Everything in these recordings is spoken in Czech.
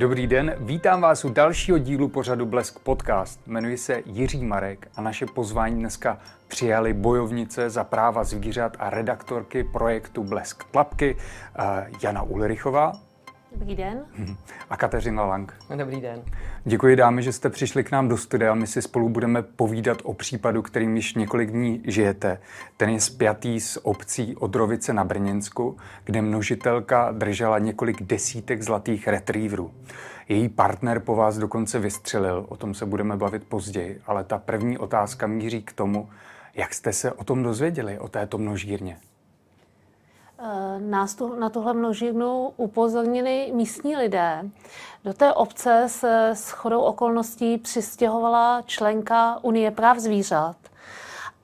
Dobrý den, vítám vás u dalšího dílu pořadu Blesk Podcast. Jmenuji se Jiří Marek a naše pozvání dneska přijali bojovnice za práva zvířat a redaktorky projektu Blesk Tlapky eh, Jana Ulrichová. Dobrý den. A Kateřina Lang. Dobrý den. Děkuji dámy, že jste přišli k nám do studia. My si spolu budeme povídat o případu, kterým již několik dní žijete. Ten je spjatý s obcí Odrovice na Brněnsku, kde množitelka držela několik desítek zlatých retrieverů. Její partner po vás dokonce vystřelil, o tom se budeme bavit později, ale ta první otázka míří k tomu, jak jste se o tom dozvěděli, o této množírně. Nás tu, na tuhle množírnu upozornili místní lidé. Do té obce se s chodou okolností přistěhovala členka Unie práv zvířat.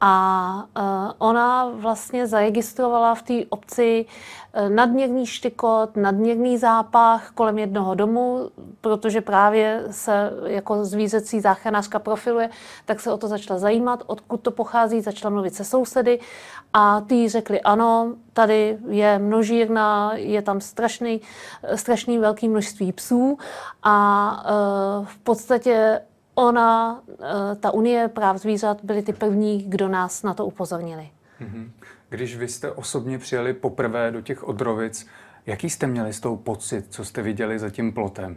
A uh, ona vlastně zaregistrovala v té obci uh, nadměrný štikot, nadměrný zápach kolem jednoho domu, protože právě se jako zvířecí záchranářka profiluje, tak se o to začala zajímat, odkud to pochází, začala mluvit se sousedy a ty řekli ano, tady je množírna, je tam strašný, strašný velký množství psů a uh, v podstatě ona, eh, ta Unie práv zvířat, byli ty první, kdo nás na to upozornili. Mhm. Když vy jste osobně přijeli poprvé do těch odrovic, jaký jste měli z toho pocit, co jste viděli za tím plotem?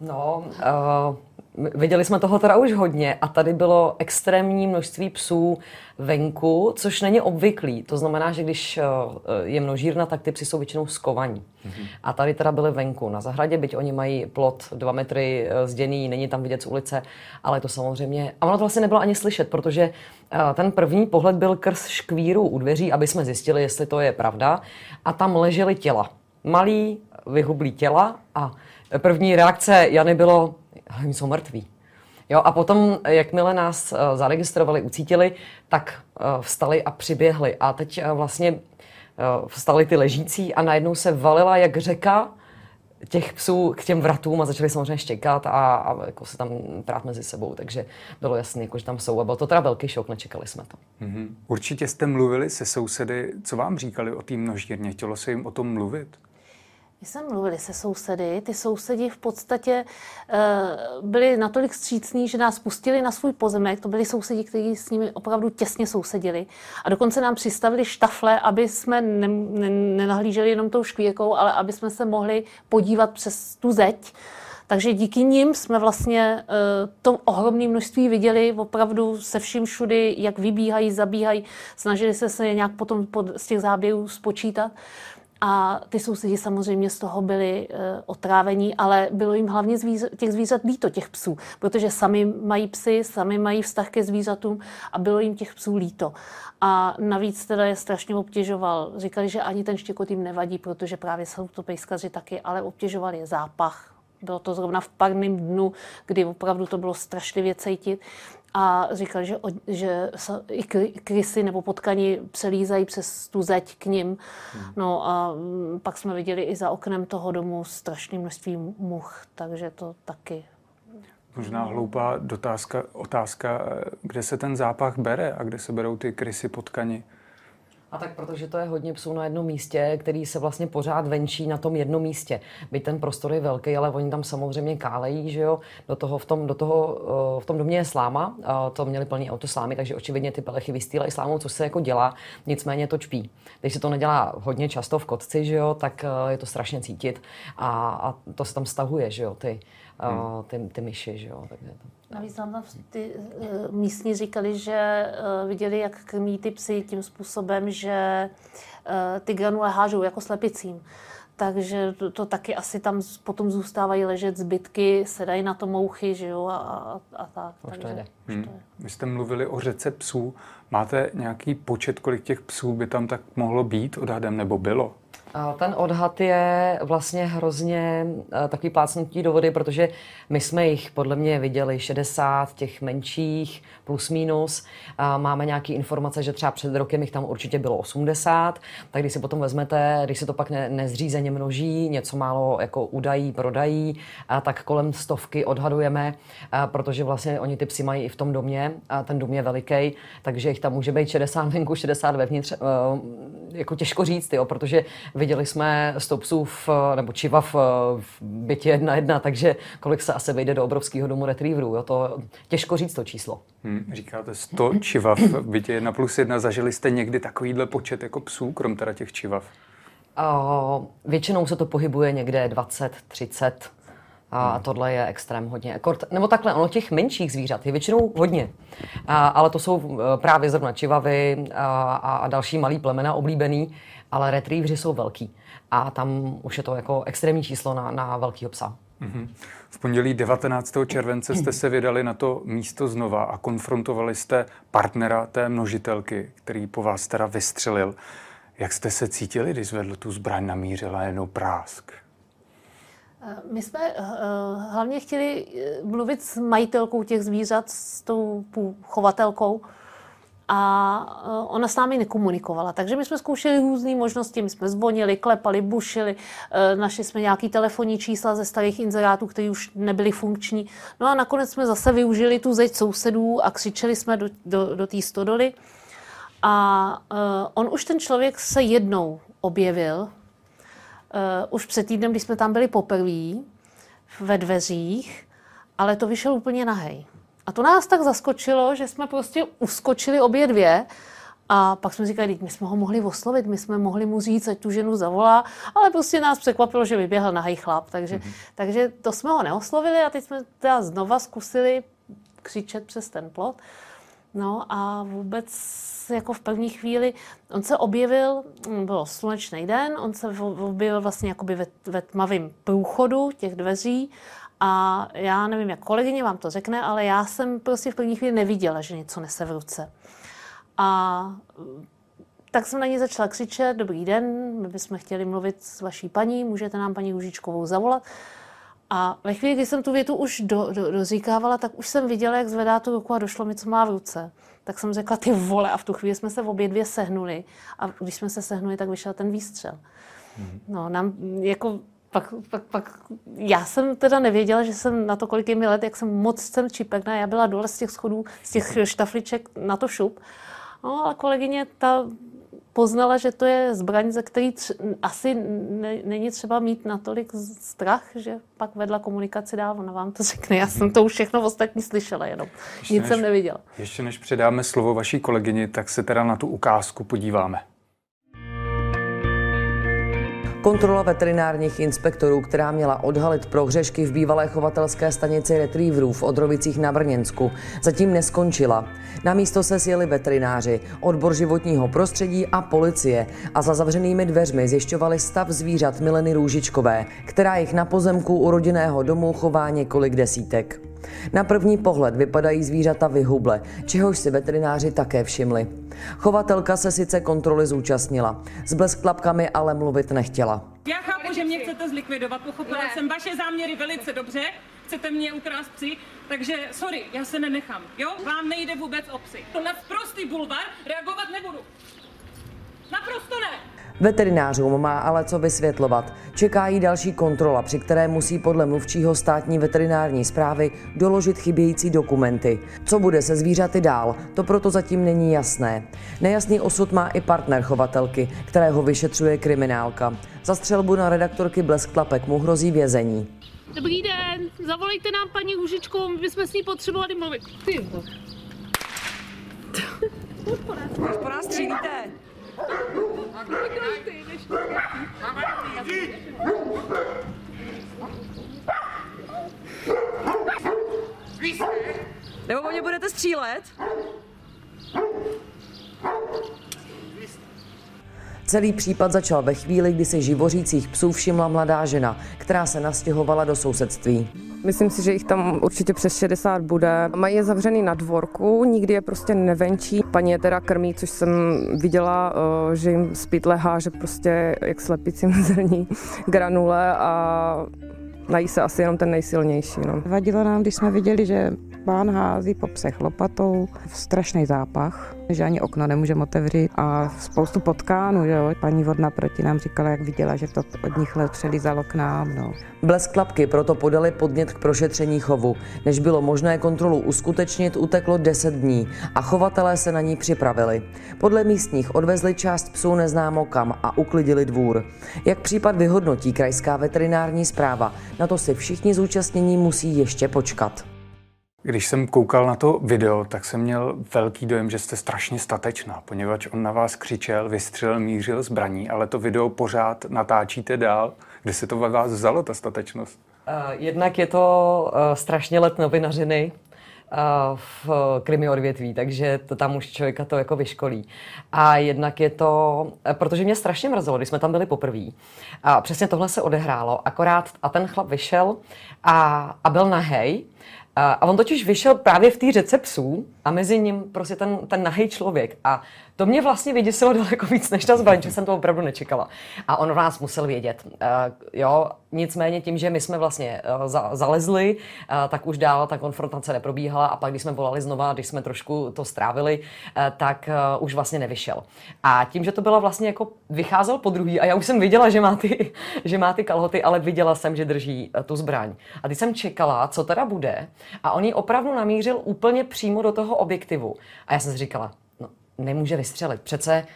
No, uh, Viděli jsme toho teda už hodně a tady bylo extrémní množství psů venku, což není obvyklý. To znamená, že když eh, je množírna, tak ty psy jsou většinou skovaní. Mm-hmm. A tady teda byly venku na zahradě, byť oni mají plot dva metry eh, zděný, není tam vidět z ulice, ale to samozřejmě... A ono to vlastně nebylo ani slyšet, protože eh, ten první pohled byl krz škvíru u dveří, aby jsme zjistili, jestli to je pravda. A tam ležely těla. Malý, vyhublý těla a první reakce Jany bylo, ale oni jsou mrtví. Jo, a potom, jakmile nás uh, zaregistrovali, ucítili, tak uh, vstali a přiběhli. A teď uh, vlastně vstali ty ležící a najednou se valila jak řeka těch psů k těm vratům a začali samozřejmě štěkat a, a jako se tam prát mezi sebou, takže bylo jasné, jako, že tam jsou. A byl to teda velký šok, nečekali jsme to. Mm-hmm. Určitě jste mluvili se sousedy, co vám říkali o té množírně, chtělo se jim o tom mluvit? My jsme mluvili se sousedy, ty sousedi v podstatě uh, byli natolik střícní, že nás pustili na svůj pozemek. To byli sousedi, kteří s nimi opravdu těsně sousedili. A dokonce nám přistavili štafle, aby jsme ne, ne, nenahlíželi jenom tou škvírkou, ale aby jsme se mohli podívat přes tu zeď. Takže díky nim jsme vlastně uh, to ohromné množství viděli opravdu se vším všudy, jak vybíhají, zabíhají. Snažili se se nějak potom pod, z těch záběrů spočítat. A ty sousedi samozřejmě z toho byli e, otrávení, ale bylo jim hlavně zvíř, těch zvířat líto, těch psů, protože sami mají psy, sami mají vztah ke zvířatům a bylo jim těch psů líto. A navíc teda je strašně obtěžoval. Říkali, že ani ten štěkot jim nevadí, protože právě jsou to pejskaři taky, ale obtěžoval je zápach, bylo to zrovna v parném dnu, kdy opravdu to bylo strašlivě cítit a říkali, že, že i krysy nebo potkaní přelízají přes tu zeď k ním. Hmm. No a mm, pak jsme viděli i za oknem toho domu strašné množství much, takže to taky. Možná hloupá dotázka, otázka, kde se ten zápach bere a kde se berou ty krysy potkani? A tak protože to je hodně psů na jednom místě, který se vlastně pořád venčí na tom jednom místě. Byť ten prostor je velký, ale oni tam samozřejmě kálejí, že jo. Do toho v tom, do toho, eh, v tom domě je sláma, to měli plný auto slámy, takže očividně ty pelechy vystýlají slámou, co se jako dělá, nicméně to čpí. Když se to nedělá hodně často v kotci, že jo, tak eh, je to strašně cítit a, a to se tam stahuje, že jo, ty, hmm. ty, ty myši, že jo. Takže to... Navíc nám tam ty uh, místní říkali, že uh, viděli, jak krmí ty psy tím způsobem, že uh, ty granule hážou jako slepicím. Takže to, to taky asi tam potom zůstávají ležet zbytky, sedají na to mouchy, že jo, a, a, a tak. Už takže, to jde. Hmm. Vy jste mluvili o řece psů. Máte nějaký počet, kolik těch psů by tam tak mohlo být odhadem, nebo bylo? Ten odhad je vlastně hrozně eh, takový plácnutí do vody, protože my jsme jich podle mě viděli 60, těch menších, plus minus. Máme nějaké informace, že třeba před rokem jich tam určitě bylo 80, tak když si potom vezmete, když se to pak ne, nezřízeně množí, něco málo jako udají, prodají, tak kolem stovky odhadujeme, a protože vlastně oni ty psy mají i v tom domě, a ten dům je veliký, takže jich tam může být 60 venku, 60 vevnitř, eh, jako těžko říct, jo, protože Viděli jsme stoupsů v, nebo čiva v, v bytě jedna jedna, takže kolik se asi vejde do obrovského domu retrieverů. Jo? To těžko říct to číslo. Hmm, říkáte 100 čivav v bytě jedna plus jedna. Zažili jste někdy takovýhle počet jako psů, krom teda těch čivav? Uh, většinou se to pohybuje někde 20, 30. A hmm. tohle je extrém hodně. Kort, nebo takhle, ono těch menších zvířat je většinou hodně. A, ale to jsou právě zrovna čivavy a, a další malý plemena oblíbený, ale retrievři jsou velký. A tam už je to jako extrémní číslo na, na velkýho psa. Mm-hmm. V pondělí 19. července jste se vydali na to místo znova a konfrontovali jste partnera té množitelky, který po vás teda vystřelil. Jak jste se cítili, když zvedl tu zbraň namířil a jenom prásk? Eh, my jsme uh, hlavně chtěli mluvit s majitelkou těch zvířat, s tou chovatelkou, a ona s námi nekomunikovala. Takže my jsme zkoušeli různé možnosti, my jsme zvonili, klepali, bušili, našli jsme nějaký telefonní čísla ze starých inzerátů, které už nebyly funkční. No a nakonec jsme zase využili tu zeď sousedů a křičeli jsme do, do, do té stodoly. A uh, on už ten člověk se jednou objevil, uh, už před týdnem, když jsme tam byli poprvé ve dveřích, ale to vyšel úplně nahej. A to nás tak zaskočilo, že jsme prostě uskočili obě dvě a pak jsme říkali, my jsme ho mohli oslovit, my jsme mohli mu říct, ať tu ženu zavolá, ale prostě nás překvapilo, že vyběhl nahej chlap. Takže, mm-hmm. takže to jsme ho neoslovili a teď jsme teda znova zkusili křičet přes ten plot. No a vůbec jako v první chvíli, on se objevil, bylo slunečný den, on se objevil vlastně jakoby ve, ve tmavém průchodu těch dveří a já nevím, jak kolegyně vám to řekne, ale já jsem prostě v první chvíli neviděla, že něco nese v ruce. A tak jsem na ní začala křičet, dobrý den, my bychom chtěli mluvit s vaší paní, můžete nám paní Růžičkovou zavolat. A ve chvíli, kdy jsem tu větu už do, do, dozříkávala, tak už jsem viděla, jak zvedá tu ruku a došlo mi, co má v ruce. Tak jsem řekla, ty vole, a v tu chvíli jsme se obě dvě sehnuli. A když jsme se sehnuli, tak vyšel ten výstřel. Mm-hmm. No, nám, jako, pak, pak, pak, já jsem teda nevěděla, že jsem na to, kolik je mi let, jak jsem moc jsem čipekná. Já byla dole z těch schodů, z těch štafliček na to šup. No a kolegyně ta poznala, že to je zbraň, ze který tř- asi ne- není třeba mít natolik strach, že pak vedla komunikaci dál, ona vám to řekne. Já jsem to už všechno ostatní slyšela jenom. Ještě Nic než, jsem neviděla. Ještě než předáme slovo vaší kolegyni, tak se teda na tu ukázku podíváme. Kontrola veterinárních inspektorů, která měla odhalit prohřešky v bývalé chovatelské stanici retrieverů v Odrovicích na Brněnsku, zatím neskončila. Na místo se sjeli veterináři, odbor životního prostředí a policie a za zavřenými dveřmi zjišťovali stav zvířat Mileny Růžičkové, která jich na pozemku u rodinného domu chová několik desítek. Na první pohled vypadají zvířata vyhuble, čehož si veterináři také všimli. Chovatelka se sice kontroly zúčastnila, s blesklapkami ale mluvit nechtěla. Já chápu, že mě chcete zlikvidovat, pochopila ne. jsem vaše záměry velice dobře, chcete mě ukrást psy, takže sorry, já se nenechám, jo? Vám nejde vůbec o psy. To na prostý bulvar reagovat nebudu. Veterinářům má ale co vysvětlovat. Čeká jí další kontrola, při které musí podle mluvčího státní veterinární zprávy doložit chybějící dokumenty. Co bude se zvířaty dál, to proto zatím není jasné. Nejasný osud má i partner chovatelky, kterého vyšetřuje kriminálka. Za střelbu na redaktorky Blesk Tlapek mu hrozí vězení. Dobrý den, zavolejte nám paní Růžičkou, my bychom s ní potřebovali mluvit. Ty. Proč po nás střílíte? Nebo po mě budete střílet? Celý případ začal ve chvíli, kdy se živořících psů všimla mladá žena, která se nastěhovala do sousedství. Myslím si, že jich tam určitě přes 60 bude. Mají je zavřený na dvorku, nikdy je prostě nevenčí. Paní je teda krmí, což jsem viděla, eh, že jim zpět lehá, že prostě jak slepicím zrní granule a nají se asi jenom ten nejsilnější. No. Vadilo nám, když jsme viděli, že pán hází po psech lopatou, strašný zápach, že ani okno nemůžeme otevřít a spoustu potkánů, že jo. Paní vodna proti nám říkala, jak viděla, že to od nich let přelízalo k nám, no. Blesk klapky proto podali podnět k prošetření chovu. Než bylo možné kontrolu uskutečnit, uteklo 10 dní a chovatelé se na ní připravili. Podle místních odvezli část psů neznámo kam a uklidili dvůr. Jak případ vyhodnotí krajská veterinární zpráva, na to si všichni zúčastnění musí ještě počkat. Když jsem koukal na to video, tak jsem měl velký dojem, že jste strašně statečná, poněvadž on na vás křičel, vystřelil, mířil zbraní, ale to video pořád natáčíte dál. Kde se to ve vás vzalo, ta statečnost? Uh, jednak je to uh, strašně let novinařiny, v krimi odvětví, takže to tam už člověka to jako vyškolí. A jednak je to, protože mě strašně mrzelo, když jsme tam byli poprvé. A přesně tohle se odehrálo, akorát a ten chlap vyšel a, a byl nahej. A on totiž vyšel právě v té řece psů a mezi ním prostě ten, ten nahej člověk. A to mě vlastně vyděsilo daleko víc než ta zbraň, že jsem to opravdu nečekala. A on v nás musel vědět. Uh, jo, nicméně tím, že my jsme vlastně uh, za, zalezli, uh, tak už dál ta konfrontace neprobíhala a pak, když jsme volali znova, když jsme trošku to strávili, uh, tak uh, už vlastně nevyšel. A tím, že to byla vlastně jako vycházel po druhý a já už jsem viděla, že má ty, že má ty kalhoty, ale viděla jsem, že drží uh, tu zbraň. A teď jsem čekala, co teda bude a on ji opravdu namířil úplně přímo do toho objektivu. A já jsem si říkala, nemůže vystřelit. Přece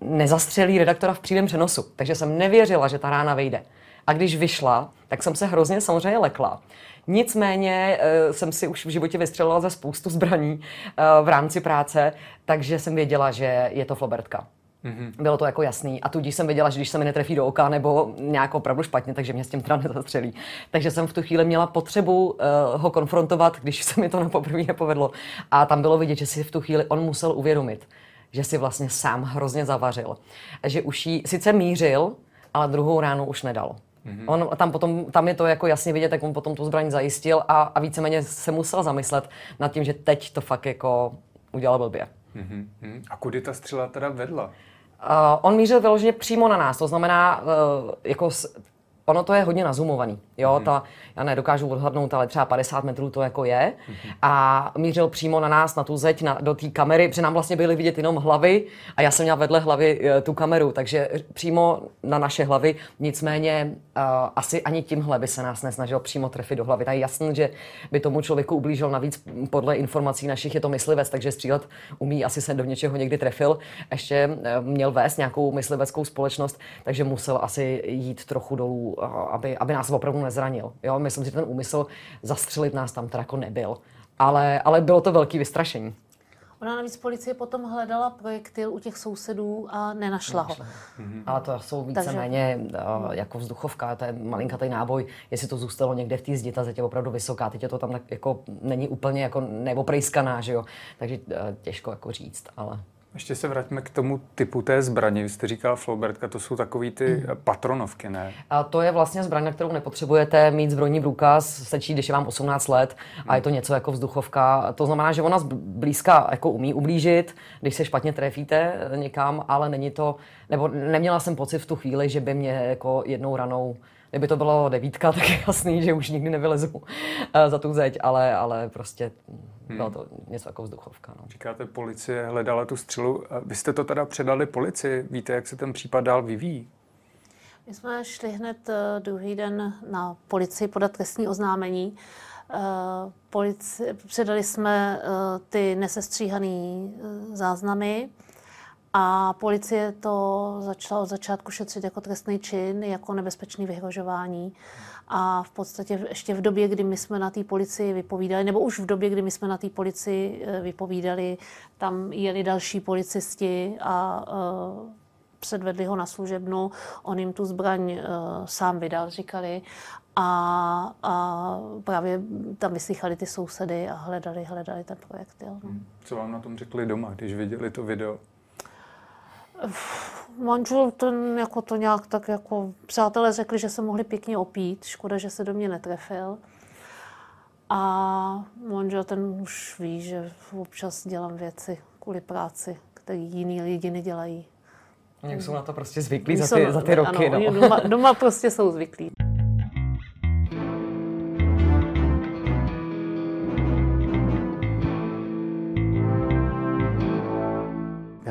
nezastřelí redaktora v přímém přenosu. Takže jsem nevěřila, že ta rána vejde. A když vyšla, tak jsem se hrozně samozřejmě lekla. Nicméně uh, jsem si už v životě vystřelila ze spoustu zbraní uh, v rámci práce, takže jsem věděla, že je to flobertka. Mm-hmm. Bylo to jako jasný. A tudíž jsem věděla, že když se mi netrefí do oka nebo nějak opravdu špatně, takže mě s tím teda nezastřelí. Takže jsem v tu chvíli měla potřebu uh, ho konfrontovat, když se mi to na poprvé nepovedlo. A tam bylo vidět, že si v tu chvíli on musel uvědomit, že si vlastně sám hrozně zavařil. Že už jí sice mířil, ale druhou ránu už nedal. Mm-hmm. On tam potom, tam je to jako jasně vidět, jak on potom tu zbraň zajistil a, a víceméně se musel zamyslet nad tím, že teď to fakt jako udělal blbě. Mm-hmm. A kudy ta střela teda vedla? Uh, on mířil vyloženě přímo na nás, to znamená, uh, jako ono to je hodně nazumovaný. Jo, mm. ta, já nedokážu odhadnout, ale třeba 50 metrů to jako je. Mm. A mířil přímo na nás, na tu zeď, na, do té kamery, protože nám vlastně byly vidět jenom hlavy a já jsem měla vedle hlavy uh, tu kameru, takže přímo na naše hlavy. Nicméně uh, asi ani tímhle by se nás nesnažil přímo trefit do hlavy. Tak je jasný, že by tomu člověku ublížil. Navíc podle informací našich je to myslivec, takže střílet umí, asi se do něčeho někdy trefil. Ještě uh, měl vést nějakou mysliveckou společnost, takže musel asi jít trochu dolů aby, aby nás opravdu nezranil. Jo? Myslím si, že ten úmysl zastřelit nás tam teda jako nebyl. Ale, ale bylo to velký vystrašení. Ona navíc policie potom hledala projektil u těch sousedů a nenašla ho. Mm-hmm. Ale to jsou víceméně Takže... jako vzduchovka, to je malinkatý náboj. Jestli to zůstalo někde v té zdi, ta zeď je opravdu vysoká, teď je to tam jako není úplně jako neoprejskaná, že jo? Takže těžko jako říct, ale... Ještě se vraťme k tomu typu té zbraně. Vy jste říkal Flaubertka, to jsou takový ty mm. patronovky, ne? A to je vlastně zbraň, na kterou nepotřebujete mít zbrojní průkaz, stačí, když je vám 18 let a je to něco jako vzduchovka. To znamená, že ona blízka jako umí ublížit, když se špatně trefíte někam, ale není to, nebo neměla jsem pocit v tu chvíli, že by mě jako jednou ranou Kdyby to bylo devítka, tak je jasný, že už nikdy nevylezu eh, za tu zeď, ale, ale prostě bylo hmm. to něco jako vzduchovka. No. Říkáte, policie hledala tu střelu. Vy jste to teda předali policii. Víte, jak se ten případ dál vyvíjí? My jsme šli hned eh, druhý den na policii podat trestní oznámení. Eh, polici, předali jsme ty nesestříhané záznamy a policie to začala od začátku šetřit jako trestný čin, jako nebezpečný vyhrožování. A v podstatě ještě v době, kdy my jsme na té policii vypovídali, nebo už v době, kdy my jsme na té policii eh, vypovídali, tam jeli další policisti a uh, předvedli ho na služebnu, on jim tu zbraň uh, sám vydal, říkali. A, a právě tam vyslychali ty sousedy a hledali, hledali ten projektil. No. Co vám na tom řekli doma, když viděli to video? Manžel ten jako to nějak tak jako, přátelé řekli, že se mohli pěkně opít, škoda, že se do mě netrefil. A manžel ten už ví, že občas dělám věci kvůli práci, které jiní lidi nedělají. Oni jsou na to prostě zvyklí za ty, za ty roky. Ano, no. doma, doma prostě jsou zvyklí.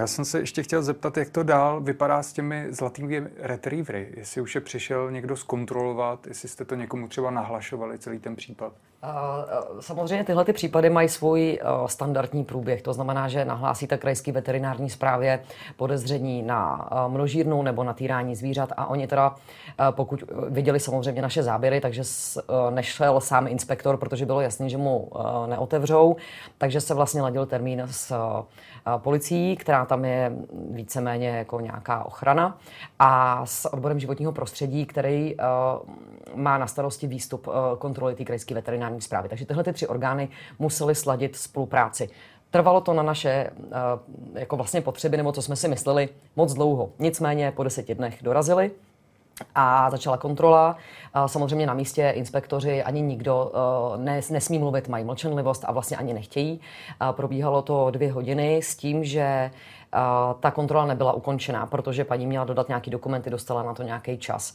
Já jsem se ještě chtěl zeptat, jak to dál vypadá s těmi zlatými retrievery. Jestli už je přišel někdo zkontrolovat, jestli jste to někomu třeba nahlašovali, celý ten případ. Samozřejmě tyhle ty případy mají svůj standardní průběh. To znamená, že nahlásíte krajský veterinární správě podezření na množírnu nebo na týrání zvířat a oni teda, pokud viděli samozřejmě naše záběry, takže nešel sám inspektor, protože bylo jasné, že mu neotevřou, takže se vlastně ladil termín s policií, která tam je víceméně jako nějaká ochrana a s odborem životního prostředí, který má na starosti výstup kontroly té krajské veterinární veterinární zprávy. Takže tyhle ty tři orgány musely sladit spolupráci. Trvalo to na naše uh, jako vlastně potřeby, nebo co jsme si mysleli, moc dlouho. Nicméně po deseti dnech dorazili a začala kontrola. Samozřejmě na místě inspektoři ani nikdo uh, nesmí mluvit, mají mlčenlivost a vlastně ani nechtějí. Probíhalo to dvě hodiny s tím, že ta kontrola nebyla ukončená, protože paní měla dodat nějaký dokumenty, dostala na to nějaký čas.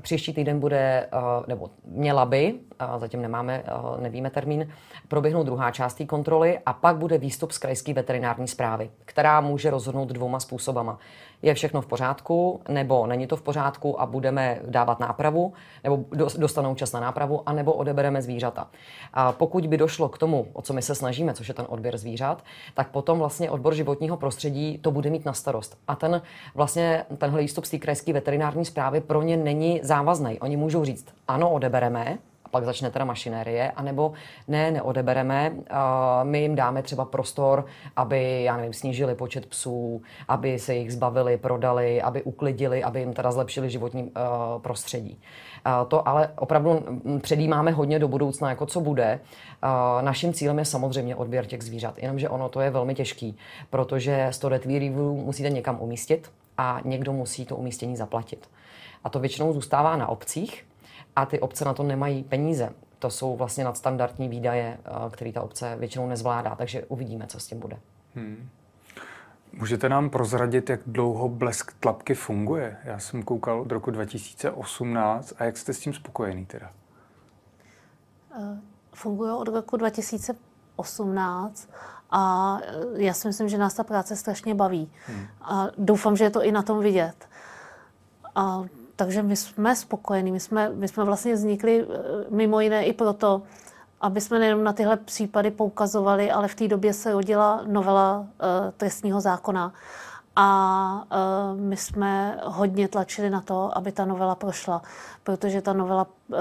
Příští týden bude, nebo měla by, zatím nemáme, nevíme termín, proběhnout druhá část té kontroly a pak bude výstup z krajské veterinární zprávy, která může rozhodnout dvouma způsobama je všechno v pořádku, nebo není to v pořádku a budeme dávat nápravu, nebo dostanou čas na nápravu, anebo odebereme zvířata. A pokud by došlo k tomu, o co my se snažíme, což je ten odběr zvířat, tak potom vlastně odbor životního prostředí to bude mít na starost. A ten vlastně tenhle výstup z té krajské veterinární zprávy pro ně není závazný. Oni můžou říct, ano, odebereme, pak začne teda mašinérie, anebo ne, neodebereme, my jim dáme třeba prostor, aby, já nevím, snížili počet psů, aby se jich zbavili, prodali, aby uklidili, aby jim teda zlepšili životní prostředí. To ale opravdu předjímáme hodně do budoucna, jako co bude. Naším cílem je samozřejmě odběr těch zvířat, jenomže ono to je velmi těžký, protože 100 retrievů musíte někam umístit a někdo musí to umístění zaplatit. A to většinou zůstává na obcích, a ty obce na to nemají peníze. To jsou vlastně nadstandardní výdaje, eh, které ta obce většinou nezvládá, takže uvidíme, co s tím bude. Hmm. Můžete nám prozradit, jak dlouho blesk tlapky funguje? Já jsem koukal od roku 2018 a jak jste s tím spokojený teda? Eh, funguje od roku 2018 a eh, já si myslím, že nás ta práce strašně baví. Hmm. A doufám, že je to i na tom vidět. A takže my jsme spokojení. My jsme, my jsme vlastně vznikli eh, mimo jiné i proto, aby jsme nejenom na tyhle případy poukazovali, ale v té době se rodila novela uh, trestního zákona. A uh, my jsme hodně tlačili na to, aby ta novela prošla, protože ta novela uh,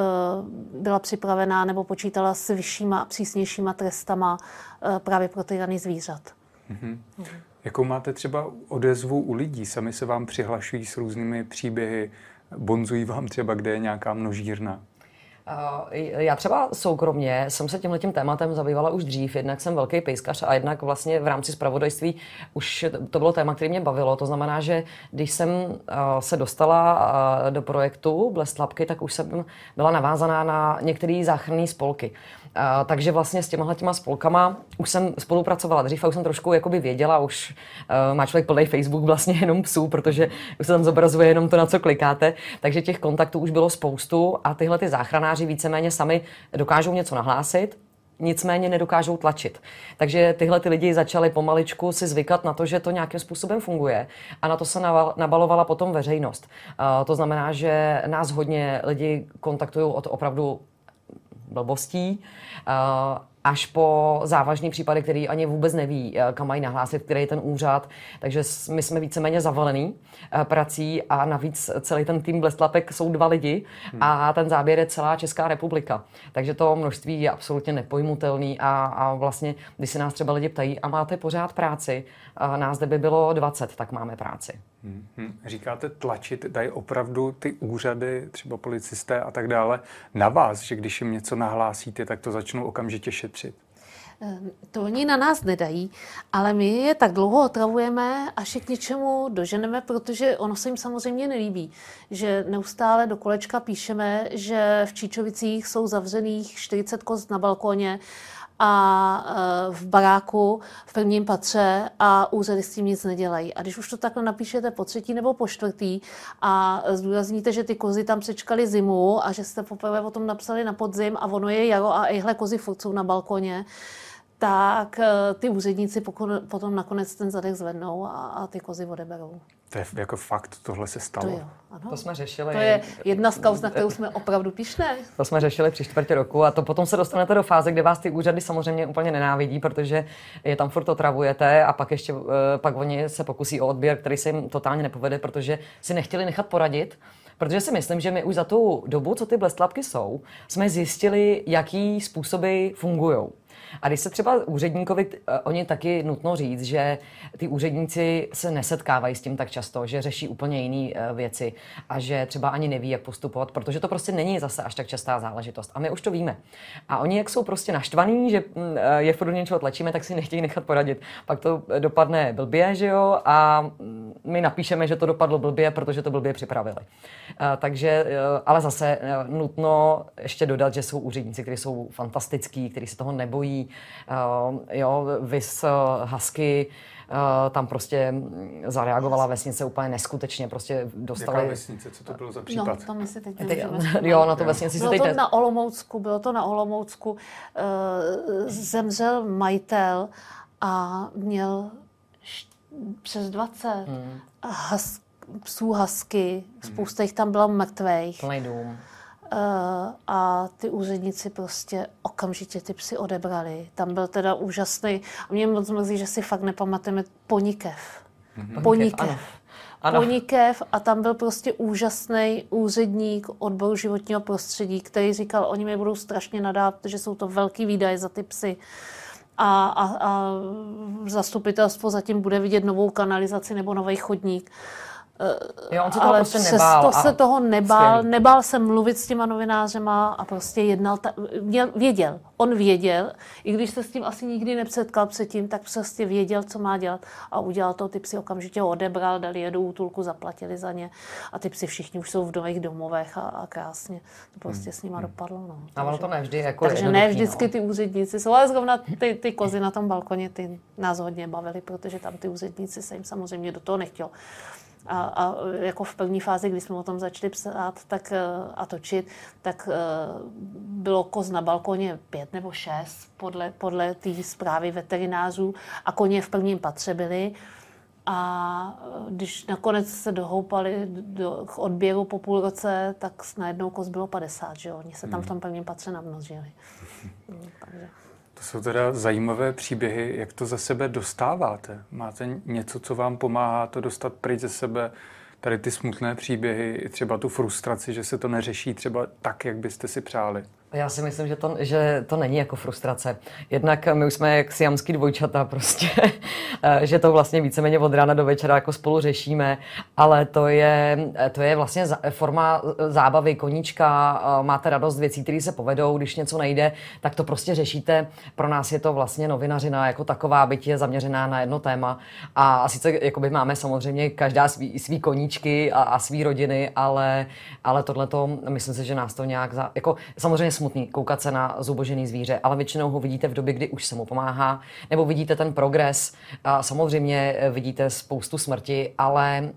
byla připravená nebo počítala s vyššíma a přísnějšíma trestama uh, právě pro tyraný zvířat. Mm-hmm. Mm-hmm. Jakou máte třeba odezvu u lidí? Sami se vám přihlašují s různými příběhy, bonzují vám třeba, kde je nějaká množírna? Já třeba soukromně jsem se tímhle tím tématem zabývala už dřív, jednak jsem velký pejskař a jednak vlastně v rámci spravodajství už to bylo téma, které mě bavilo. To znamená, že když jsem se dostala do projektu Blestlapky, tak už jsem byla navázaná na některé záchranné spolky. Takže vlastně s těma těma spolkama už jsem spolupracovala dřív a už jsem trošku jakoby věděla, už má člověk plný Facebook vlastně jenom psů, protože už se tam zobrazuje jenom to, na co klikáte. Takže těch kontaktů už bylo spoustu a tyhle ty záchranáři víceméně sami dokážou něco nahlásit, nicméně nedokážou tlačit. Takže tyhle ty lidi začali pomaličku si zvykat na to, že to nějakým způsobem funguje a na to se nabalovala potom veřejnost. To znamená, že nás hodně lidi kontaktují od opravdu blbostí, až po závažný případy, který ani vůbec neví, uh, kam mají nahlásit, který je ten úřad. Takže my jsme víceméně zavalený uh, prací a navíc celý ten tým Blestlapek jsou dva lidi a ten záběr je celá Česká republika. Takže to množství je absolutně nepojmutelný a, a vlastně, když se nás třeba lidi ptají, a máte pořád práci, nás zde by bylo 20, tak máme práci. Hmm. Říkáte tlačit, dají opravdu ty úřady, třeba policisté a tak dále, na vás, že když jim něco nahlásíte, tak to začnou okamžitě šetřit? Ehm, to oni na nás nedají, ale my je tak dlouho otravujeme, až je k něčemu doženeme, protože ono se jim samozřejmě nelíbí, že neustále do kolečka píšeme, že v Číčovicích jsou zavřených 40 kost na balkóně a e, v baráku v prvním patře a úřady s tím nic nedělají. A když už to takhle napíšete po třetí nebo po čtvrtý a zdůrazníte, že ty kozy tam přečkali zimu a že jste poprvé o tom napsali na podzim a ono je jaro a ihle kozy furt jsou na balkoně, tak eh, ty úředníci potom nakonec ten zadek zvednou a, a ty kozy odeberou. To je jako fakt, tohle se stalo. To, jo, ano. to jsme řešili. To je jedna z kauz, na kterou jsme opravdu pišné. To jsme řešili při čtvrtě roku a to potom se dostanete do fáze, kde vás ty úřady samozřejmě úplně nenávidí, protože je tam furt otravujete a pak ještě eh, pak oni se pokusí o odběr, který se jim totálně nepovede, protože si nechtěli nechat poradit. Protože si myslím, že my už za tu dobu, co ty blestlapky jsou, jsme zjistili, jaký způsoby fungují. A když se třeba úředníkovi, eh, oni taky nutno říct, že ty úředníci se nesetkávají s tím tak často, že řeší úplně jiné eh, věci a že třeba ani neví, jak postupovat, protože to prostě není zase až tak častá záležitost. A my už to víme. A oni, jak jsou prostě naštvaní, že mm, eh, je furt něčeho tlačíme, tak si nechtějí nechat poradit. Pak to dopadne blbě, že jo, a mm, my napíšeme, že to dopadlo blbě, protože to blbě připravili. Takže, ale zase nutno ještě dodat, že jsou úředníci, kteří jsou fantastický, kteří se toho nebojí, uh, jo, vys uh, Husky, Uh, tam prostě zareagovala vesnice úplně neskutečně, prostě dostali... Jaká vesnice, co to bylo za případ? No, to my si teď Ty, Jo, na to vesnici bylo si teď... to na Olomoucku, bylo to na Olomoucku. Uh, zemřel majitel a měl š- přes 20 hmm. has, psů hasky, spousta jich tam bylo mrtvých. Plný dům. Eh, a ty úředníci prostě okamžitě ty psy odebrali. Tam byl teda úžasný, a mě moc mrzí, že si fakt nepamatujeme Ponikev. Mm-hmm. Ponikev. Ano. Ano. Ponikev a tam byl prostě úžasný úředník odboru životního prostředí, který říkal, oni mi budou strašně nadávat, protože jsou to velký výdaje za ty psy. A, a, a zastupitelstvo zatím bude vidět novou kanalizaci nebo nový chodník. Jo, on se toho ale prostě nebál. To se toho nebál, skvělý. nebál se mluvit s těma novinářema a prostě jednal, ta, měl, věděl, on věděl, i když se s tím asi nikdy nepřetkal předtím, tak prostě věděl, co má dělat a udělal to, ty psy okamžitě ho odebral, dali je do útulku, zaplatili za ně a ty psy všichni už jsou v nových domovech a, a krásně to prostě hmm. s nima hmm. dopadlo. No. A ono to nevždy jako Takže ne vždycky no. ty úředníci jsou, ale zrovna ty, ty kozy na tom balkoně, ty nás hodně bavili, protože tam ty úředníci se jim samozřejmě do toho nechtěl a, a jako v první fázi, kdy jsme o tom začali psát tak, eh, a točit, tak eh, bylo koz na balkoně pět nebo šest podle, podle té zprávy veterinářů a koně v prvním patře byly. A eh, když nakonec se dohoupali do, k odběru po půl roce, tak najednou koz bylo 50, že jo? Oni se tam v tom prvním patře namnožili. No, takže. To jsou teda zajímavé příběhy, jak to za sebe dostáváte. Máte něco, co vám pomáhá to dostat pryč ze sebe, tady ty smutné příběhy, třeba tu frustraci, že se to neřeší třeba tak, jak byste si přáli? Já si myslím, že to, že to není jako frustrace. Jednak my už jsme jak siamský dvojčata prostě, že to vlastně víceméně od rána do večera jako spolu řešíme, ale to je, to je vlastně forma zábavy, koníčka, máte radost věcí, které se povedou, když něco nejde, tak to prostě řešíte. Pro nás je to vlastně novinařina jako taková, byť je zaměřená na jedno téma a, a sice jakoby máme samozřejmě každá svý, svý koníčky a, a svý rodiny, ale, ale tohle to, myslím si, že nás to nějak, za, jako samozřejmě smutný koukat se na zubožený zvíře, ale většinou ho vidíte v době, kdy už se mu pomáhá, nebo vidíte ten progres. A samozřejmě eh, vidíte spoustu smrti, ale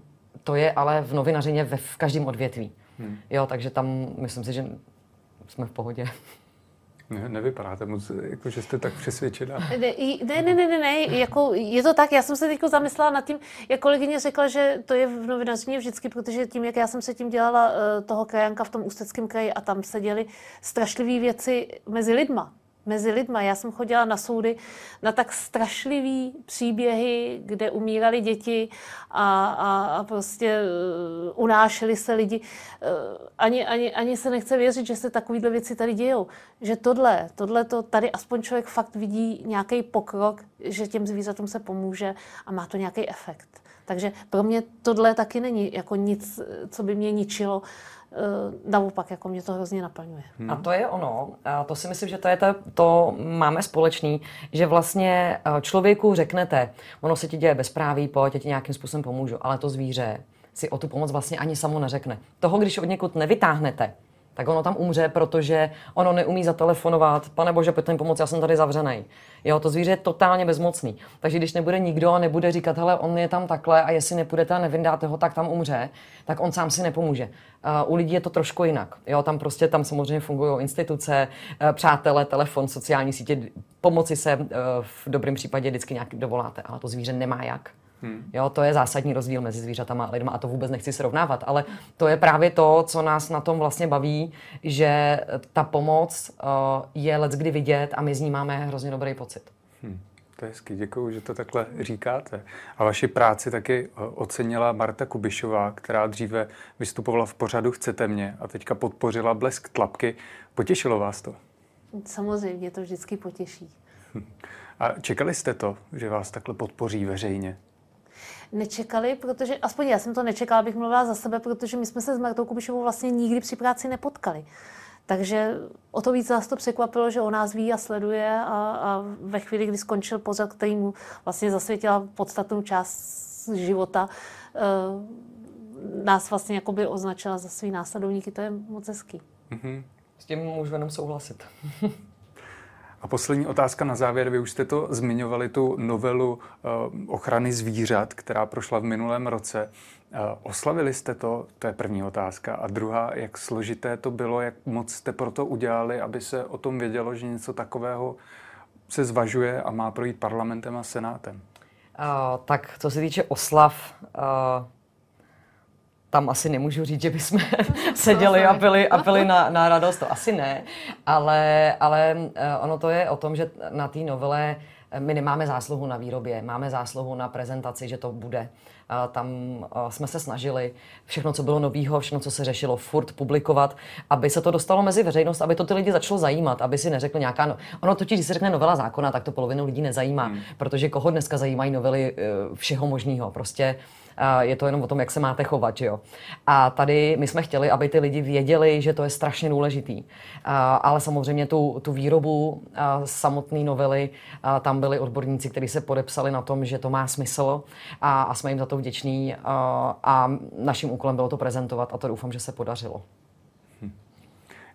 to je ale v novinařině ve v každém odvětví. Hmm. Jo, takže tam myslím si, že jsme v pohodě. Ne, nevypadáte moc, jako, že jste tak přesvědčená. Ne, ne, ne, ne, ne, jako je to tak, já jsem se teď zamyslela nad tím, jak kolegyně řekla, že to je v novinařině vždycky, protože tím, jak já jsem se tím dělala eh, toho krajanka v tom ústeckém kraji a tam se děly strašlivé věci mezi lidma mezi lidma. Já jsem chodila na soudy na tak strašlivý příběhy, kde umírali děti a, a, a prostě uh, unášeli se lidi. Uh, ani, ani, ani se nechce věřit, že se takovéhle věci tady dějou. Že tohle, tohle to tady aspoň člověk fakt vidí nějaký pokrok, že těm zvířatům se pomůže a má to nějaký efekt. Takže pro mě tohle taky není jako nic, co by mě ničilo. Eh, naopak, jako mě to hrozně naplňuje. Hmm. A to je ono, a to si myslím, že to je to, to máme společný, že vlastně eh, člověku řeknete, ono se ti děje bezpráví, pojď, já ti nějakým způsobem pomůžu, ale to zvíře si o tu pomoc vlastně ani samo neřekne. Toho, když od někud nevytáhnete, tak ono tam umře, protože ono neumí zatelefonovat, pane bože, pojďte mi pomoct, já jsem tady zavřený. Jo, to zvíře je totálně bezmocný. Takže když nebude nikdo a nebude říkat, hele, on je tam takhle a jestli nepůjdete a nevyndáte ho, tak tam umře, tak on sám si nepomůže. Uh, u lidí je to trošku jinak. Jo, tam prostě tam samozřejmě fungují instituce, uh, přátelé, telefon, sociální sítě, pomoci se uh, v dobrém případě vždycky nějak dovoláte, ale to zvíře nemá jak. Hmm. Jo, to je zásadní rozdíl mezi zvířatama a lidma a to vůbec nechci srovnávat, ale to je právě to, co nás na tom vlastně baví, že ta pomoc uh, je let kdy vidět a my z ní máme hrozně dobrý pocit. Hmm. To je hezky, děkuji, že to takhle říkáte. A vaši práci taky eh, ocenila Marta Kubišová, která dříve vystupovala v pořadu Chcete mě a teďka podpořila Blesk tlapky. Potěšilo vás to? Samozřejmě, to vždycky potěší. A čekali jste to, že vás takhle podpoří veřejně? Nečekali, protože, aspoň já jsem to nečekala, abych mluvila za sebe, protože my jsme se s Martou Kubišovou vlastně nikdy při práci nepotkali. Takže o to víc nás to překvapilo, že o nás ví a sleduje a, a ve chvíli, kdy skončil pořad, který mu vlastně zasvětila podstatnou část života, e, nás vlastně jakoby označila za svý následovníky, to je moc hezký. Mm-hmm. S tím můžu jenom souhlasit. A poslední otázka na závěr. Vy už jste to zmiňovali, tu novelu uh, ochrany zvířat, která prošla v minulém roce. Uh, oslavili jste to? To je první otázka. A druhá, jak složité to bylo, jak moc jste pro to udělali, aby se o tom vědělo, že něco takového se zvažuje a má projít parlamentem a senátem? Uh, tak co se týče oslav, uh, tam asi nemůžu říct, že bychom seděli a pili, a pili na, na radost, to asi ne, ale, ale eh, ono to je o tom, že na té novele eh, my nemáme zásluhu na výrobě, máme zásluhu na prezentaci, že to bude. Tam eh, jsme se snažili všechno, co bylo novýho, všechno, co se řešilo, furt publikovat, aby se to dostalo mezi veřejnost, aby to ty lidi začalo zajímat, aby si neřekli nějaká. No... Ono totiž, když se řekne novela zákona, tak to polovinu lidí nezajímá, hmm. protože koho dneska zajímají novely všeho možného. Prostě je to jenom o tom, jak se máte chovat, jo. A tady my jsme chtěli, aby ty lidi věděli, že to je strašně důležitý. Ale samozřejmě tu, tu výrobu samotné novely, tam byli odborníci, kteří se podepsali na tom, že to má smysl a, a jsme jim za to vděční a naším úkolem bylo to prezentovat a to doufám, že se podařilo.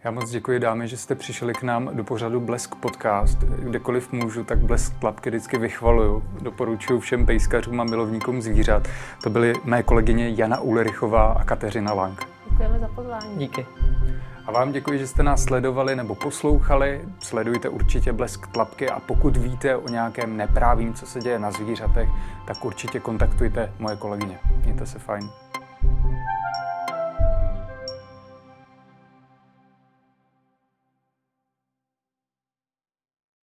Já moc děkuji dámy, že jste přišli k nám do pořadu Blesk podcast. Kdekoliv můžu, tak Blesk tlapky vždycky vychvaluju. Doporučuji všem pejskařům a milovníkům zvířat. To byly mé kolegyně Jana Ulrichová a Kateřina Lang. Děkujeme za pozvání. Díky. A vám děkuji, že jste nás sledovali nebo poslouchali. Sledujte určitě Blesk tlapky a pokud víte o nějakém neprávím, co se děje na zvířatech, tak určitě kontaktujte moje kolegyně. Mějte se fajn.